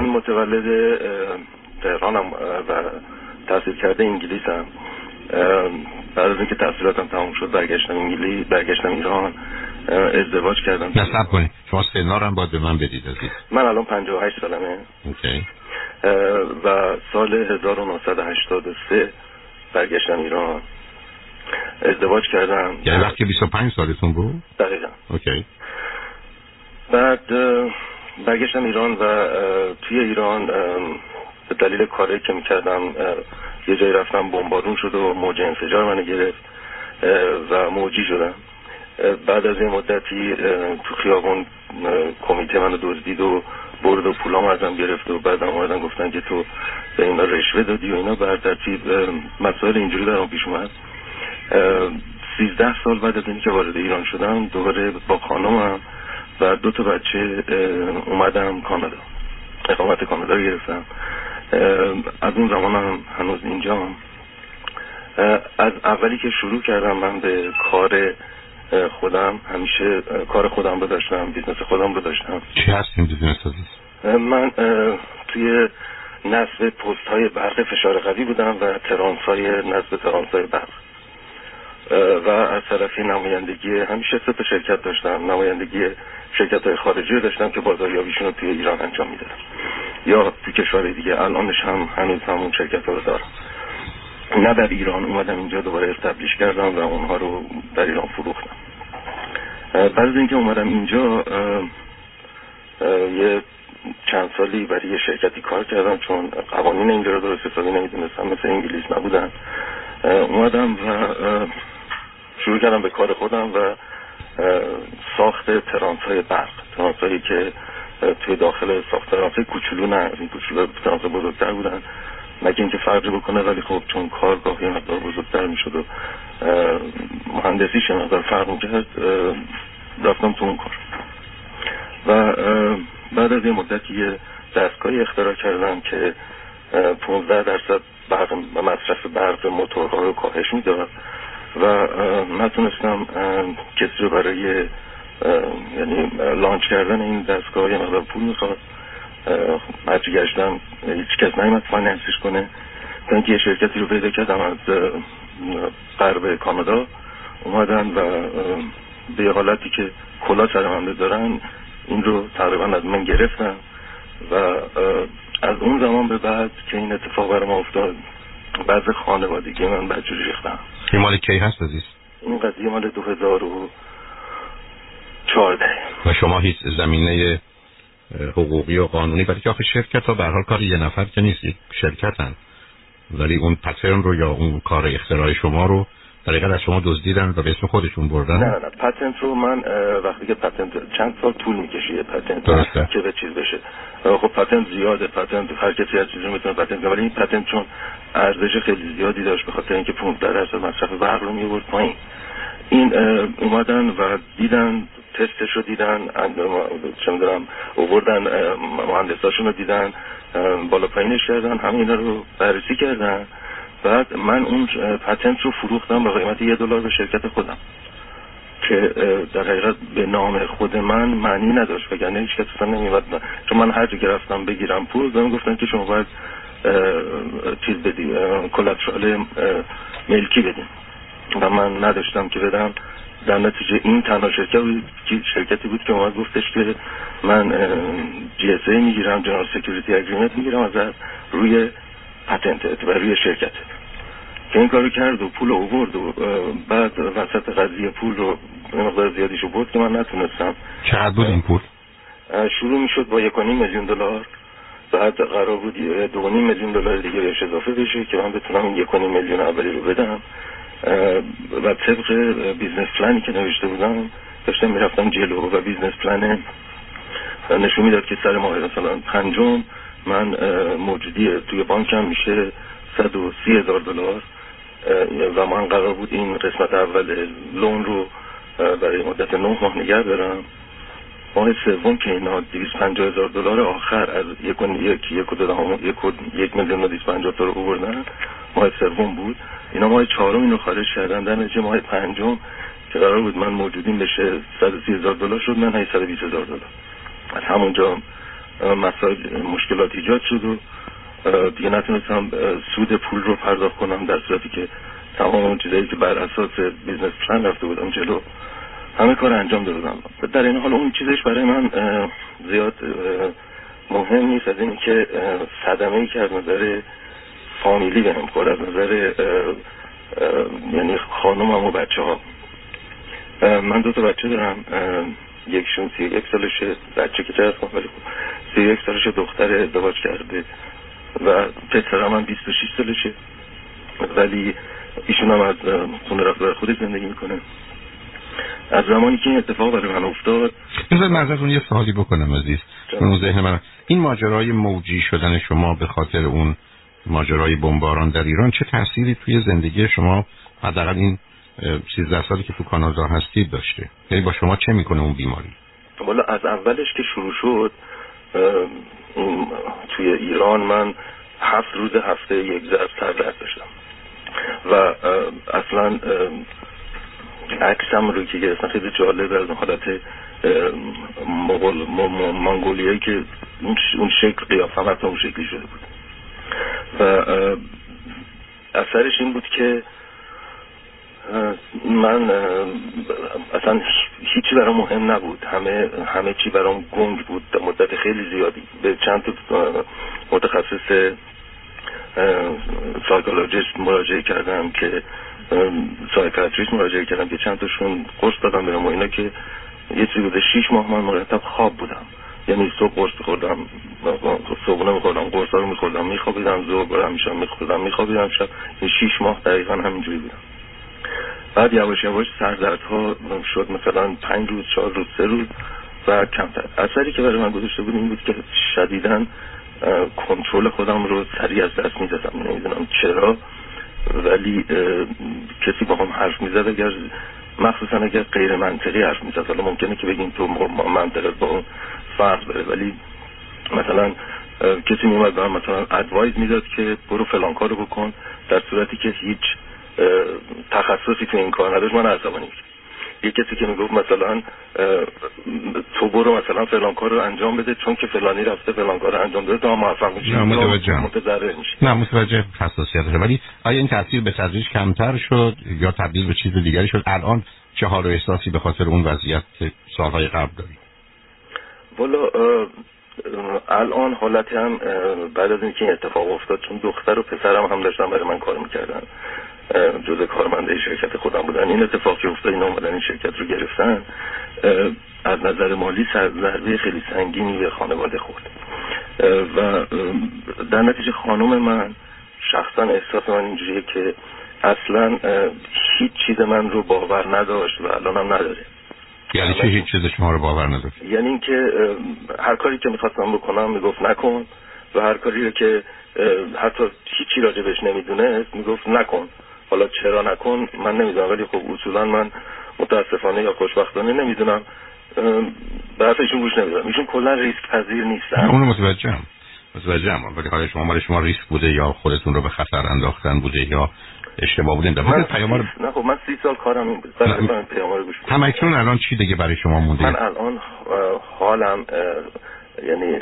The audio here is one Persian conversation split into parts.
من متولد تهرانم و تحصیل کرده انگلیسم. بعد از اینکه تحصیلاتم تموم شد برگشتم انگلیس برگشتم ایران ازدواج کردم. نصب کنید. شما سنارم باید به من بدید عزیز. من الان 58 سالمه. اوکی. و سال 1983 برگشتم ایران. ازدواج کردم. یعنی وقتی 25 سالتون بود؟ دقیقا. اوکی. بعد برگشتم ایران و توی ایران به دلیل کاری که می‌کردم یه جایی رفتم بمبارون شد و موج انفجار منو گرفت و موجی شدم. بعد از این مدتی تو خیابون کمیته منو دزدید و برد و پولام ازم گرفت و بعد آمدن گفتن که تو به اینا رشوه دادی و اینا بر ترتیب مسائل اینجوری در پیش اومد. سیزده سال بعد از اینکه وارد ایران شدم دوباره با خانمم و دو تا بچه اومدم کانادا. اقامت کانادا رو گرفتم. از اون زمان هم هنوز اینجا از اولی که شروع کردم من به کار خودم همیشه کار خودم رو داشتم business خودم رو داشتم. چی هست این business من توی نصب پست های برق فشار قوی بودم و ترانس های نصب ترانس های برق. و از طرفی نمایندگی همیشه سه شرکت داشتم. نمایندگی شرکت های خارجی داشتم که بازاریابیشون رو توی ایران انجام می‌دادم. یا توی کشور دیگه. الانش هم هنوز همون شرکت رو دارم. نه در ایران. اومدم اینجا دوباره استبلیش کردم و اونها رو در ایران فروختم. بعد از اینکه اومدم اینجا یه چند سالی برای یه شرکتی کار کردم چون قوانین اینجا رو درست حسابی نمی‌دونستم. مثل انگلیس نبودن. اومدم و شروع کردم به کار خودم و ساخت ترانس های برق. ترانس هایی که توی داخل ساخت ترانس های کوچولو نه این کوچولو ترانس بزرگتر بودن. مگه اینکه فرقی بکنه ولی خب چون کارگاه یه مقدار بزرگتر می‌شد و مهندسیش یه مقدار فرق می‌کرد رفتم تو اون کار. و بعد از یه مدتی یه دستگاهی اختراع کردم که 15 درصد برق مصرف برق موتورها رو کاهش می‌داد. و نتونستم کسی رو برای یعنی launch کردن این دستگاه یه مقدار پول می‌خواد هرچی گشتم هیچ کس نیومد finance ش کنه. تا یه شرکتی رو پیدا کردم از غرب کانادا. اومدن و به حالتی که کلا سر من دارن این رو تقریبا از من گرفتن. و از اون زمان به بعد که این اتفاق برای ما افتاد بعض خانوادگی من بدجوری ریختم. این مال کی هست عزیز؟ این قضیه مال 2014 و شما هیچ زمینه حقوقی و قانونی برای که آخه شرکت ها به حال کار یه نفر که نیست شرکتن ولی اون پترن رو یا اون کار اختراع شما رو در از شما دزدیدن و به اسم خودشون بردن. نه نه پتنت رو من وقتی که پتنت چند سال طول می‌کشه پتنت درسته. که به چیز بشه. خب پتنت زیاده پتنت هر کسی از چیزی می‌تونه پتنت ولی این پتنت چون ارزش خیلی زیادی داشت به خاطر اینکه 15 درصد مصرف برق رو میورد پایین. این اومدن و دیدن تستش رو دیدن چه می‌دونم اووردن مهندساشون رو دیدن بالا پایینش کردن همه اینا رو بررسی کردن. بعد من اون patent رو فروختم به قیمت یه دلار به شرکت خودم. که در حقیقت به نام خود من معنی نداشت وگرنه هیچ کس نمیومد چون من هر جا رفتم بگیرم پول بهم گفتن که شما باید چیز بدی collateral ملکی بدیم و من نداشتم که بدم. در نتیجه این تنها شرکت بود شرکتی بود که اومد گفتش که من GSA می‌گیرم general security agreement می‌گیرم از روی patent ت و روی شرکتت که این کارو کرد و پول اوورد و بعد وسط قضیه پول رو مقدار زیادیشو برد که من نتونستم. چقدر بود این پول؟ شروع می‌شد با یک میلیون دلار. بعد قرار بود دو میلیون دلار دیگه بهش اضافه بشه که من بتونم این یک میلیون اولی رو بدم. و طبق business plan ی که نوشته بودم داشتم می‌رفتم جلو و business plan نشون می‌داد که سر ماه مثلا پنجم من موجودی توی بانکم میشه 130 هزار دلار. و من قرار بود این قسمت اول لون رو برای مدت نه ماه نگه دارم. ماه سوم که اینا 250 هزار دلار آخر از یک یک یک یک یک میلیون و 250 تا رو آوردن ماه سوم بود. اینا ماه چهارم اینو خارج کردن. در نتیجه ماه پنجم که قرار بود من موجودیم بشه 130 هزار دلار شد من 820 هزار دلار. از همونجا مسائل مشکلات ایجاد شد و دیگه نتونستم سود پول رو پرداخت کنم در صورتی که تمام اون چیزایی که بر اساس business plan رفته بودم جلو همه کار انجام دادم در این حال اون چیزش برای من زیاد مهم نیست از این که صدمه ای که از نظر فامیلی بهم خورد از نظر یعنی خانومم و بچه ها من دو تا بچه دارم یکشون سی یک سالشه. بچه که چه ولی خب سی یک سالشه دختر ازدواج کرده و پسرم هم 26 سالشه. ولی ایشون هم از خونه رفت خودش زندگی می‌کنه. از زمانی که این اتفاق برای من افتاد بذار من ازتون یه سوالی بکنم عزیز. ذهن من. این ماجرای موجی شدن شما به خاطر اون ماجرای بمباران در ایران چه تأثیری توی زندگی شما حداقل این 13 سالی که تو کانادا هستید داشته. یعنی با شما چه می‌کنه اون بیماری؟ والا از اولش که شروع شد توی ایران من هفت روز هفته یک ضرب سر درد داشتم. و اصلا عکسم رو که گرفتن خیلی جالب از حالت مغول که اون شکل قیافه هم اون شکلی شده بود. و اثرش این بود که من اصلا هیچی برام مهم نبود. همه همه چی برام گنگ بود. مدت خیلی زیادی. به چند تا متخصص psychologist مراجعه کردم که psychiatrist مراجعه کردم که چند تاشون قرص دادم برام و اینا که یه چیزی بوده. شیش ماه من مرتب خواب بودم. یعنی صبح قرص میخوردم صبحونه میخوردم قرص رو میخوردم میخوابیدم زور برم میشم میخوردم میخوابیدم شب. این شیش ماه دقیقا همینجوری بودم. بعد یواش یواش ها شد. مثلا پنج روز چهار روز سه روز و کمتر. اثری که برای من گذاشته بود این بود که شدیدن کنترل خودم رو سریع از دست می‌دادم. نمی‌دونم چرا ولی کسی با هم حرف می‌زد اگر مخصوصا اگر غیر منطقی حرف می‌زد. حالا ممکنه که بگیم تو منطقه با اون فرق بره ولی مثلا کسی میومد به مثلا ادوایز می‌داد که برو فلان کارو بکن در صورتی که هیچ تخصصی تو این کار نداشت من عصبانی یه کسی که می‌گفت مثلا تو برو مثلا فلان کار رو انجام بده چون که فلانی رفته فلان کار رو انجام داده تا موفق میشی. نه متوجه نه متوجه حساسیتش ولی آیا این تاثیر به تدریج کمتر شد یا تبدیل به چیز دیگری شد؟ الان چه حال و احساسی به خاطر اون وضعیت سالهای قبل داری؟ والا الان حالت هم بعد از اینکه این اتفاق افتاد چون دختر و پسرم هم داشتن برای من کار می‌کردن. جزء کارمنده شرکت خودم بودن. این اتفاقی افتاد این اومدن این شرکت رو گرفتن. از نظر مالی ضربه خیلی سنگینی به خانواده خورد. و در نتیجه خانم من شخصا احساس من اینجوریه که اصلا هیچ چیز من رو باور نداشت و الان هم نداره. یعنی چه هیچ چیز شما رو باور نداشت؟ یعنی اینکه هر کاری که می‌خواستم بکنم می‌گفت نکن و هر کاری رو که حتی هیچی راجبش نمی‌دونست می‌گفت نکن. حالا چرا نکن؟ من نمی‌دونم ولی خب اصولا من متاسفانه یا خوشبختانه نمی‌دونم. به ایشون گوش نمی‌دونم ایشون کلا ریسک پذیر نیستن. اونو متوجهم. متوجهم. ولی حالا شما مال شما ریسک بوده یا خودتون رو به خطر انداختن بوده یا اشتباه بوده؟ من پیامار نه خب من سی سال کارم این بود. برای پیامار گوش هم الان چی دیگه برای شما مونده؟ من الان حالم یعنی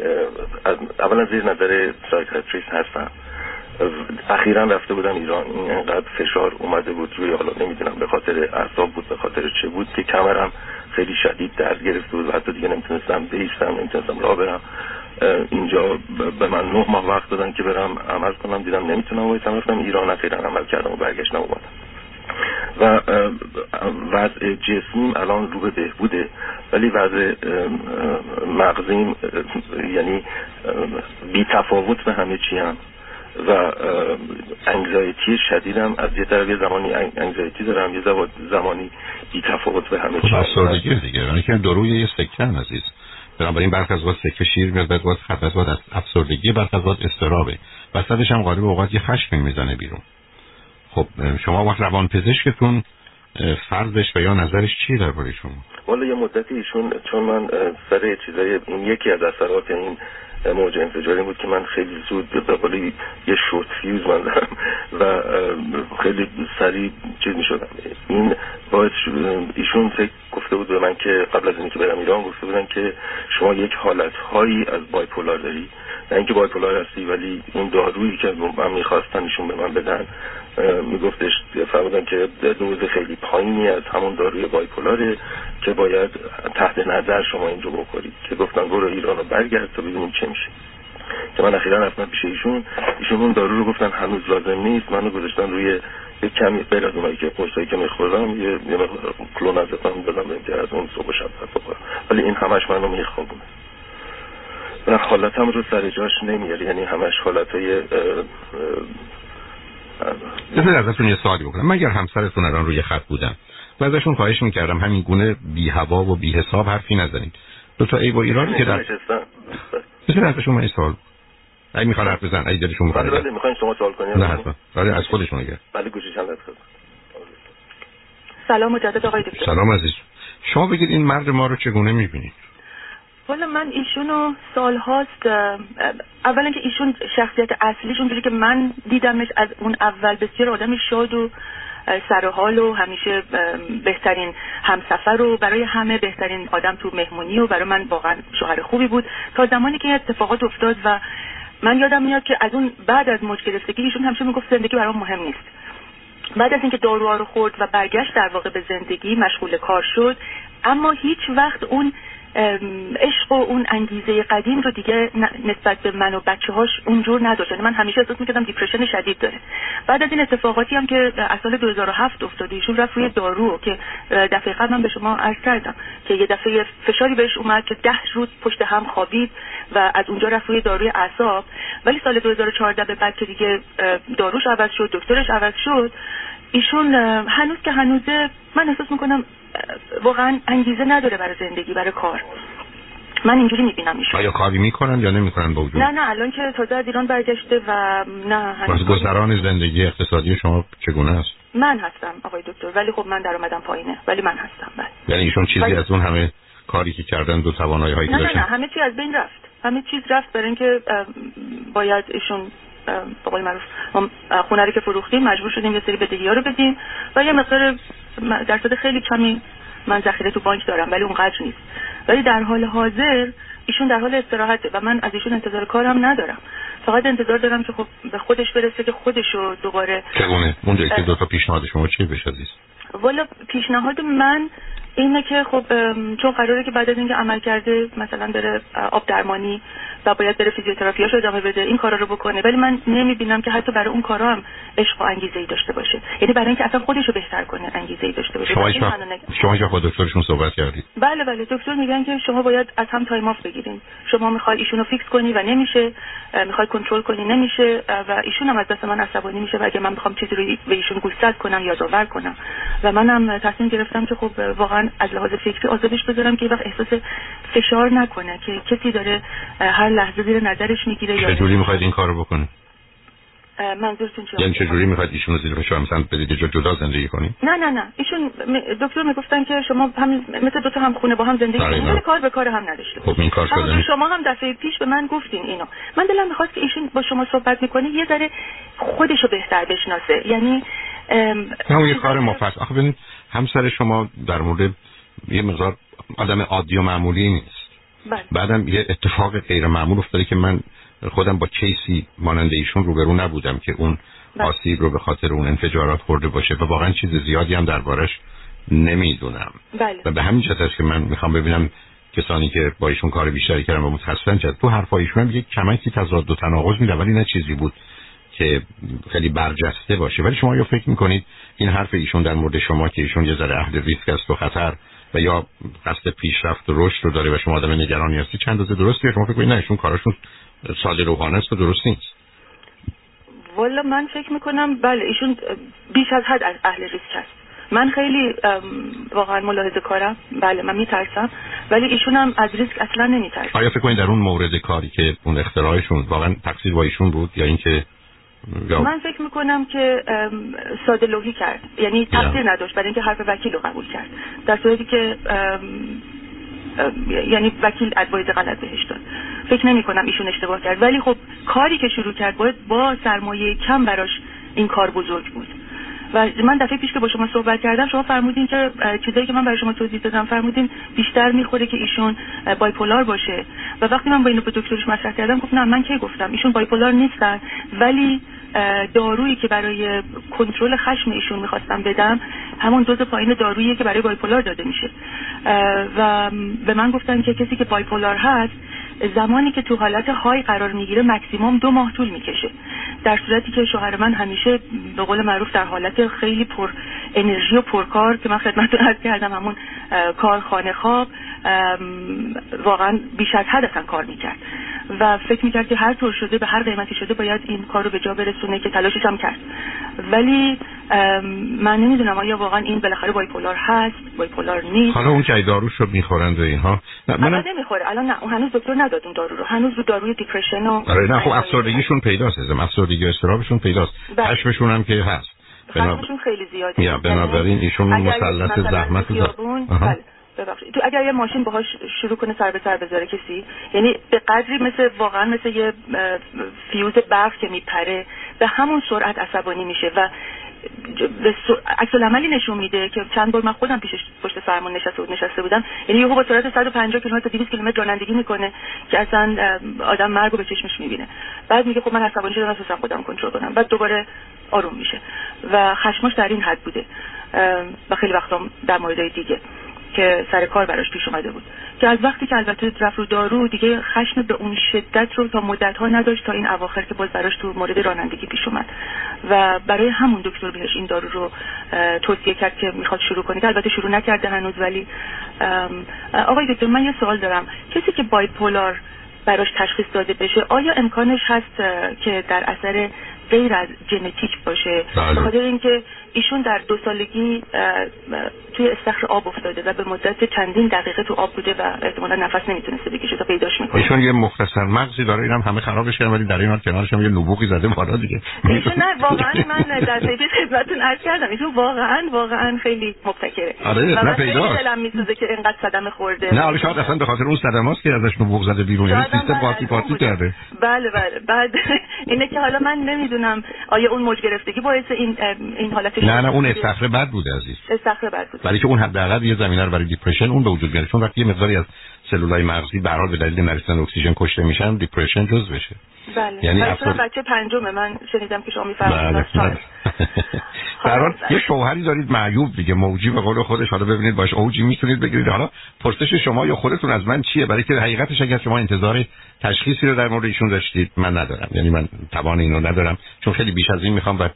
اولا زیر نظر سایکاتریست هستم. اخیرا رفته بودم ایران. این انقدر فشار اومده بود روی حالا نمی‌دونم به خاطر اعصاب بود به خاطر چه بود که کمرم خیلی شدید درد گرفته بود و حتی دیگه نمی‌تونستم بیستم نمی‌تونستم راه برم. اینجا به من نه ماه وقت دادن که برم عمل کنم. دیدم نمی‌تونم وایسم رفتم ایران اخیرا عمل کردم و برگشتم اومدم. و وضع جسمیم الان رو به بهبوده ولی وضع مغزیم یعنی بی تفاوت به همه چی هم. و انگزایتی شدیدم. از یه طرف یه زمانی انگزایتی دارم یه زمانی بی تفاوت به همه چی افسردگی دیگه. یعنی که دو روی یه سکه عزیز. بنابراین برخ از وقت سکه شیر میاد بعد وقت خط از وقت افسردگی برخ از وقت اضطرابه. وسطش هم غالب اوقات یه خشم می‌زنه بیرون. خب شما وقت روان پزشکتون فرضش و یا نظرش چیه درباره شما؟ والا یه مدتی ایشون چون من سر چیزای این یکی از اثرات این موج انفجاری بود که من خیلی زود به یه short fuse من دارم و خیلی سریع چیز می شدم این باعث ایشون فکر گفته بود به من که قبل از اینکه برم ایران گفته بودن که شما یک حالت هایی از بایپولار داری. نه اینکه بایپولار هستی ولی این دارویی که من می‌خواستن ایشون به من بدن. میگفتش فرمودن که دوز خیلی پایینی از همون داروی بایپولاره که باید تحت نظر شما این رو که گفتن برو ایران رو برگرد تا ببینیم چه میشه که من اخیرا رفتم پیش ایشون ایشون اون دارو رو گفتن هنوز لازم نیست. منو گذاشتن روی یه کمی غیر از اونایی که قرصایی که میخوردم یه یه کلون از دادم که از اون صبح شب بخورم. ولی این همش منو میخوابونه. و حالتم رو سر جاش نمیاره یعنی همش حالتای بذار ازتون یه سوالی بکنم. من اگر همسرتون الان روی خط بودم و ازشون خواهش می‌کردم همین گونه بی هوا و بی حساب حرفی نزنید. دو تا عیب و ایرادی که در بذار ازشون من سوال؟ اگه می‌خوان حرف بزن اگه دلشون می‌خواد. بله می‌خواین شما سوال کنید نه حتما. بله از خودشون اگر بله گوشی چند سلام مجدد آقای دکتر. سلام عزیز. شما بگید این مرد ما رو چگونه می‌بینید؟ والا من ایشونو سال هاست اولا که ایشون شخصیت اصلیش اونجوری که من دیدمش از اون اول. بسیار آدم شاد و سر حال و همیشه بهترین همسفر و برای همه بهترین آدم تو مهمونی و برای من واقعا شوهر خوبی بود. تا زمانی که اتفاقات افتاد و من یادم میاد که از اون بعد از موج گرفتگی ایشون همیشه می‌گفت زندگی برام مهم نیست. بعد از اینکه داروها رو خورد و برگشت در واقع به زندگی مشغول کار شد اما هیچ وقت اون عشق و اون انگیزه قدیم رو دیگه نسبت به من و بچه هاش اونجور نداشت. یعنی من همیشه احساس می‌کردم دیپرشن شدید داره. بعد از این اتفاقاتی هم که از سال 2007 افتاده ایشون رفت روی دارو که دفعه قبل من به شما عرض کردم که یه دفعه فشاری بهش اومد که ده روز پشت هم خوابید و از اونجا رفت روی داروی اعصاب. ولی سال 2014 به بعد که دیگه داروش عوض شد دکترش عوض شد ایشون هنوز که هنوزه من احساس می‌کنم واقعا انگیزه نداره برای زندگی برای کار. من اینجوری می‌بینم ایشون. آیا کاری می‌کنن یا نمی‌کنن با وجود؟ نه نه الان که تازه از ایران برگشته و نه هنوز گذران زندگی اقتصادی شما چگونه است؟ من هستم آقای دکتر ولی خب من درآمدم پایینه ولی من هستم بله. یعنی ایشون چیزی از اون همه کاری که کردن دو توانایی هایی که نه نه نه همه چی از بین رفت. همه چیز رفت برای اینکه باید ایشون به قول معروف خونه رو که فروختیم مجبور شدیم یه سری بدهی ها رو بدیم و یه مقدار درصد خیلی کمی من ذخیره تو بانک دارم ولی اونقدر نیست. ولی در حال حاضر ایشون در حال استراحته و من از ایشون انتظار کارم ندارم. فقط انتظار دارم که خب به خودش برسه که خودش رو دوباره چگونه؟ اونجایی که دو تا پیشنهاد شما چی بشه عزیز؟ والا پیشنهاد من اینه که خب چون قراره که بعد از اینکه عمل کرده مثلا بره آب درمانی و باید بره فیزیوتراپیاشو ادامه بده این کارا رو بکنه. ولی من نمی‌بینم که حتی برای اون کارا هم عشق و انگیزه ای داشته باشه. یعنی برای اینکه اصلا خودش رو بهتر کنه انگیزه ای داشته باشه. شما شما با دکترشون صحبت کردید؟ بله بله. دکتر میگن که شما باید از هم time off بگیرین. شما می‌خوای ایشونو رو fix کنی و نمیشه. می‌خوای کنترل کنی نمیشه. و ایشون هم از دست من عصبانی میشه و اگه من می‌خوام چیزی رو به ایشون گوشزد کنم یادآور کنم. و منم تصمیم گرفتم که خب واقعا از لحاظ فکری آزادش بذارم که وقت احساس فشار نکنه که کسی داره هر لحظه زیر نظرش می‌گیره یا چجوری می‌خواید این کارو بکنید؟ منظورتون چیه؟ یعنی چجوری می‌خواید ایشون زیر فشار مثلا بدید جا جدا زندگی کنید؟ نه نه نه. ایشون دکتر می‌گفتن که شما هم مثل دو تا هم خونه با هم زندگی کنید کار به کار هم نداشته خب این کار شده شما هم دفعه پیش به من گفتین اینو. من دلم می‌خواست که ایشون با شما صحبت می‌کنه یه ذره خودشو بهتر بشناسه. یعنی نه یه کار مفصل آخه ببینید همسر شما در مورد یه مقدار آدم عادی و معمولی نیست بله. بعدم یه اتفاق غیر معمول افتاده که من خودم با کیسی مانند ایشون روبرو نبودم که اون بله. آسیب رو به خاطر اون انفجارات خورده باشه و واقعا چیز زیادی هم دربارش نمی‌دونم بله. و به همین جهت است که من می‌خوام ببینم کسانی که با ایشون کار بیشتری کردن و متخصصن چه تو حرفایشون هم یه کمکی تضاد و تناقض میده ولی نه چیزی بود که خیلی برجسته باشه. ولی شما یا فکر می‌کنید این حرف ایشون در مورد شما که ایشون یه ذره اهل ریسک است و خطر و یا قصد پیشرفت و رشد رو داره و شما آدم نگرانی هستی چند روز درسته شما فکر کنید نه ایشون کاراشون ساده روحانه است و درست نیست. والا من فکر می‌کنم بله ایشون بیش از حد اهل ریسک هست من خیلی واقعا ملاحظه کارم. بله من میترسم. ولی ایشون هم از ریسک اصلا نمیترسم آیا فکر کنید در اون مورد کاری که اون اختراعشون واقعا تقصیر با ایشون بود یا اینکه من فکر می‌کنم که ساده لوحی کرد. یعنی تقصیر نداشت برای اینکه حرف وکیل رو قبول کرد. در صورتی که یعنی وکیل ادوایز غلط بهش داد. فکر نمی کنم ایشون اشتباه کرد. ولی خب کاری که شروع کرد باید با سرمایه کم براش این کار بزرگ بود. و من دفعه پیش که با شما صحبت کردم شما فرمودین که چیزایی که من برای شما توضیح دادم فرمودین بیشتر می‌خوره که ایشون بایپولار باشه. و وقتی من با اینو به دکترش مطرح کردم گفت نه من کی گفتم؟ ایشون بایپولار نیستن. ولی دارویی که برای کنترل خشم ایشون می‌خواستم بدم همون دوز پایین دارویی که برای بایپولار داده میشه. و به من گفتن که کسی که بایپولار هست زمانی که تو حالت های قرار می‌گیره مکسیموم دو ماه طول می‌کشه. در صورتی که شوهر من همیشه به قول معروف در حالت خیلی پر انرژی و پرکار که من خدمتتون عرض کردم همون کار خانه خواب واقعا بیش از حد اصلا کار می‌کرد. و فکر می‌کرد که هر طور شده به هر قیمتی شده باید این کار رو به جا برسونه که تلاشش هم کرد. ولی من نمی‌دونم آیا واقعا این بالاخره بایپولار هست بایپولار نیست. حالا اون که دارو شد می‌خورند و اینها. من نمی‌خوره. الان نه هنوز دکتر نداد اون دارو رو. هنوز رو داروی دیپرشن و آره نه خب افسردگیشون پیداست ازم افسردگی استرابشون پیداست. خشمشون بله. هم که هست. خشمشون خیلی زیاده. یا بنابراین ایشون مسلط زحمت ببخشید. تو اگر یه ماشین باهاش شروع کنه سر به سر بذاره کسی یعنی به قدری مثل واقعا مثل یه فیوز برق که میپره به همون سرعت عصبانی میشه و عکس عملی نشون میده که چند بار من خودم پیشش پشت فرمان نشسته بود نشسته بودم. یعنی یهو با سرعت 150 کیلومتر تا 200 کیلومتر رانندگی می‌کنه که اصلا آدم مرگو به چشمش می‌بینه. بعد میگه خب من عصبانی شدم اصلا خودم کنترل کنم. بعد دوباره آروم میشه و خشمش در این حد بوده و خیلی وقتا در مورد دیگه. که سر کار براش پیش اومده بود. که از وقتی که البته رفت رو دارو دیگه خشم به اون شدت رو تا مدت ها نداشت تا این اواخر که باز براش تو مورد رانندگی پیش اومد. و برای همون دکتر بهش این دارو رو توصیه کرد که می‌خواد شروع کنه. که البته شروع نکرده هنوز ولی آقای دکتر من یه سوال دارم. کسی که بایپولار براش تشخیص داده بشه آیا امکانش هست که در اثر غیر از ژنتیک باشه؟ بله. به خاطر اینکه ایشون در دو سالگی توی استخر آب افتاده و به مدت چندین دقیقه تو آب بوده و احتمالا نفس نمی‌تونسته بکشه تا پیداش می‌کنه. ایشون یه مختصر مغزی داره اینم همه خرابش کردن ولی در این حال کنارش هم یه نبوغی زده بالا دیگه. ایشون نه واقعا من در پیش خدمتتون عرض کردم ایشون واقعا واقعا خیلی مبتکره. آره نه پیدا دلم میسوزه که اینقدر صدمه خورده. نه حالا شاید اصلا به خاطر اون صدماست که ازش نبوغ زده بیرون یعنی سیستم قاطی پاتی کرده. بله بله بعد اینه که حالا من نمی‌دونم آیا اون موج گرفتگی باعث این این حالت نه نه اون استخر بد بوده عزیز. استخر بد بوده. ولی که اون حداقل یه زمینه رو برای depression اون به وجود میاره. چون وقتی یه مقداری از سلولای مغزی به حال به دلیل نرسیدن اکسیژن کشته میشن depression جز بشه. بله. یعنی افراد... بچه پنجمه من شنیدم که شما میفرمایید. بله. در یه شوهری دارید معیوب دیگه موجی به قول خودش. حالا ببینید باش اوجی می‌تونید بگیرید. حالا پرسش شما یا خودتون از من چیه؟ برای که حقیقتش اگر شما انتظار تشخیصی رو در مورد ایشون داشتید من ندارم. یعنی من توان اینو ندارم چون خیلی بیش از این می‌خوام و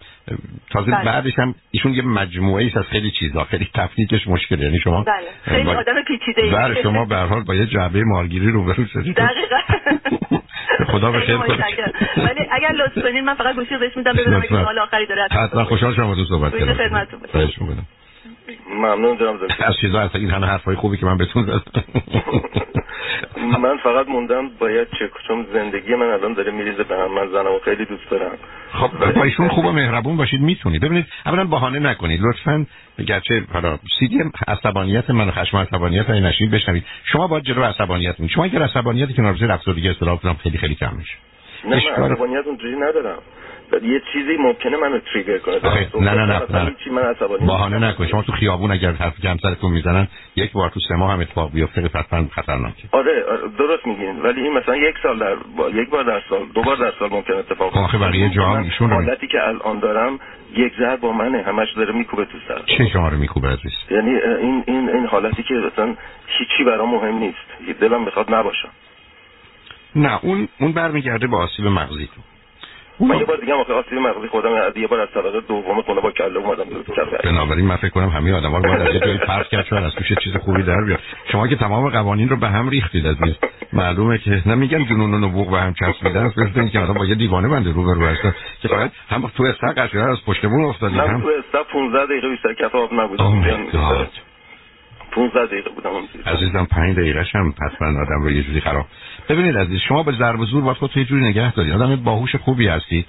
تازه بله. بعدش هم ایشون یه مجموعه ای از خیلی چیزا. خیلی تفکیکش مشکل یعنی شما بله. خیلی. آدم پیچیده بله شما به هر حال یه جعبه مارگیری روبرو شدید دقیقاً. خدا به خیر کنه. ولی اگر لطف کنین من فقط گوشی بهش میدم ببینم اگه سوال آخری داره حتما خوشحال شدم با تو صحبت کردم. خواهش می‌کنم. ممنون جناب دکتر. از چیزا از این همه حرفای خوبی که من بهتون زدم. من فقط موندم باید چک چون زندگی من الان داره میریزه به هم. من زنمو خیلی دوست دارم. خب با ایشون خوب و مهربون باشید. می‌تونید. ببینید اولا بهانه نکنید. لطفا گرچه حالا سیدی عصبانیت من و خشم عصبانیت این نشید بشنوید. شما باید جلو عصبانیت می شما اگر عصبانیتی که نارضای افسردگی اصطلاح خیلی خیلی کم میشه. نه من عصبانیت اونجوری ندارم. یه چیزی ممکنه منو تریگر کنه. نه نه نه, نه. چی من عصبانی بهانه نکن. شما تو خیابون اگر حرف سرتون می‌زنن یک بار تو سه ماه هم اتفاق بیفته حتما خطرناکه. آره, آره درست میگین. ولی این مثلا یک سال در با... یک بار در سال دو بار در سال ممکنه اتفاق بیفته. آخه بقیه جا ایشون حالتی که الان دارم یک ذره با منه. همش داره میکوبه تو سر. چه شما رو میکوبه عزیز؟ یعنی این این این حالتی که مثلا هیچی برام مهم نیست. دلم می‌خواد نباشم. نه اون اون برمیگرده با آسیب مغزی تو. من یه بار دیگه آخه آسیب مغزی خودم یه بار از طبقه دوم خونه با کله اومدم بنابراین من فکر کنم همه آدما رو باید از جایی پرت کرد از توش چیز خوبی در بیاد. شما که تمام قوانین رو به هم ریختید از این معلومه که نمیگن جنون و نبوغ به هم چسبیدن است مثل اینکه آدم با یه دیوانه بنده رو برو هست که فقط هم تو استق از پشتمون افتادی هم تو استق 15 دقیقه بیشتر کف آب نبودم 15 دقیقه بودم عزیزم 5 دقیقه هم حتما آدم رو یه جوری خراب. ببینید عزیز شما به ضرب زور باید خودتون یه جوری نگه دارید آدم باهوش خوبی هستی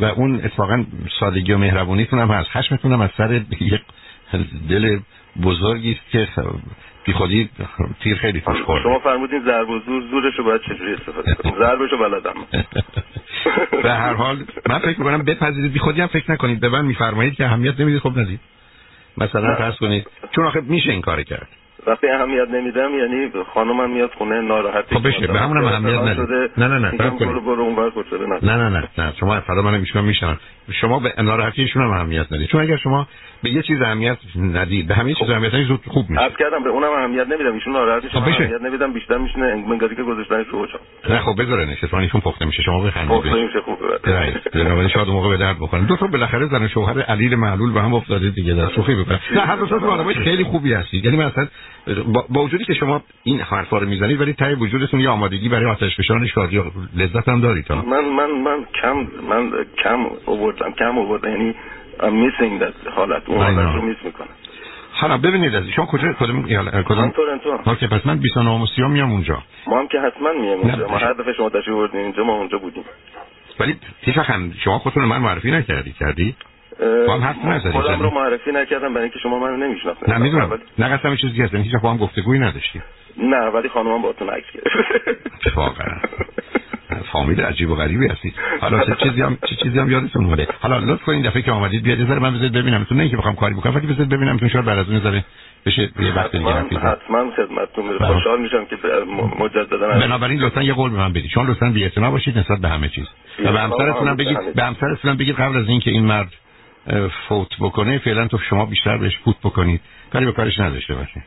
و اون اتفاقا سادگی و مهربونیتون هم هست. خشمتون هم از سر یک دل بزرگی است که بی خودی تیر خیلی توش خورده. شما فرمودین ضرب و زور زورشو باید چجوری استفاده کنیم؟ ضربشو بلدم. به هر حال من فکر می‌کنم بپذیرید. بی خودی هم فکر نکنید. به من میفرمایید که اهمیت نمی‌دید خب ندید. مثلا فرض کنید چون آخه میشه این کار کرد. وقتی اهمیت نمیدم یعنی خانمم میاد خونه ناراحت خب بشه. به همون اهمیت ندید نه نه نه. برو برو. نه. نه نه نه شما فردا منم ایشون میشن شما به ناراحتیشون هم اهمیت ندید. چون اگر شما به یه چیز اهمیت ندید به همه چیز اهمیت ندید زود خوب میشه. عرض کردم به اونم اهمیت نمیدم. ایشون ناراحتی خب اهمیت نمیدم بیشتر میشنه منگاری که گذاشتنش رو نه خب بذاره نشه چون ایشون پخته میشه. شما بخندید. پخته میشه خوبه بنابراین شاید موقع به درد بخورن دو تا بالاخره زن شوهر علیل معلول به هم افتاده دیگه. در شوخی بکنن نه هر دو تا آدمای خیلی خوبی هستید. یعنی مثلا با وجودی که شما این حرفا رو می‌زنید ولی تای وجودتون یه آمادگی برای آتش فشان شادی لذت هم دارید من من من کم من کم آوردم کم آوردم یعنی I'm missing that حالت اون حالت رو میس می‌کنم. حالا ببینید از شما کجا کدوم کدوم تورنتو. اوکی پس من 29 و 30 میام اونجا. ما هم که حتما میام اونجا. ما هر دفعه شما تشریف آوردین اینجا ما اونجا بودیم. ولی هیچ شما خودتون من معرفی نکردی کردی؟ با هم حرف نزدید خودم رو معرفی نکردم برای اینکه شما منو نمیشناختید نه می‌دونم. نه قصدم چیزی هست هیچ با هم گفتگویی نداشتیم نه ولی خانمم باهاتون عکس گرفت. واقعا فامیل عجیب و غریبی هستید. حالا چه چیزی هم چه چیزی هم یادتون اومده؟ حالا لطف کنید دفعه که آمدید بیاد یه من بذارید ببینم. تو نه اینکه بخوام کاری بکنم ولی بذارید ببینم تو شاید بعد از اون ذره بشه یه وقت دیگه حرف حتما خدمتتون بله. خوشحال میشم که مجددا بنابراین لطفا یه قول به من بدید. چون لطفا بی‌اعتنا باشید نسبت به همه چیز. و به همسرتون هم بگید به همسرتون هم بگید قبل از اینکه این مرد فوت بکنه فعلا تو شما بیشتر بهش فوت بکنید. کاری به کارش نداشته باشید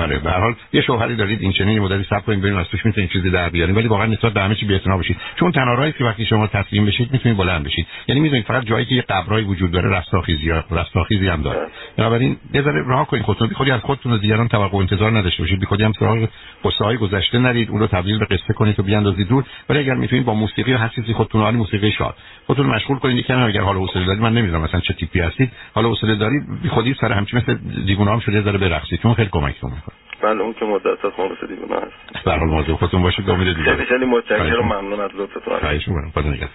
بله به حال یه شوهری دارید این چنین مدتی صبر کنید ببینید از توش می‌تونید چیزی در بیارید. ولی واقعا نسبت به همه چی بی‌اعتنا باشید. چون تنها راهی که وقتی شما تسلیم بشید می‌تونید بلند بشید. یعنی می‌دونید فقط جایی که یه قبرایی وجود داره رستاخیزی رستاخیزی هم داره. بنابراین یه ذره راه کنید خودتون. خودی از خودتون و دیگران توقع انتظار نداشته باشید. بی خودی هم سراغ قصه های گذشته نرید. اون رو تبدیل به قصه کنید و بیاندازید دور. ولی اگر می‌تونید با موسیقی و هر چیزی خودتون حال موسیقی شاد. خودتون مشغول کنید. یکم اگر حال حوصله دارید من نمی‌دونم مثلا چه تیپی هستید. حالا حوصله دارید. خودی سر همچین مثل دیوونه هم شده ذره برقصید. چون خیلی کمکتون می‌کنه بله اون که مدت از خمرس دیگونه هست. در حال موضوع خودتون باشید امید دیگه خیلی خیلی متشکرم ممنون از لطفتون. خواهش می‌کنم. خدا نگهدار.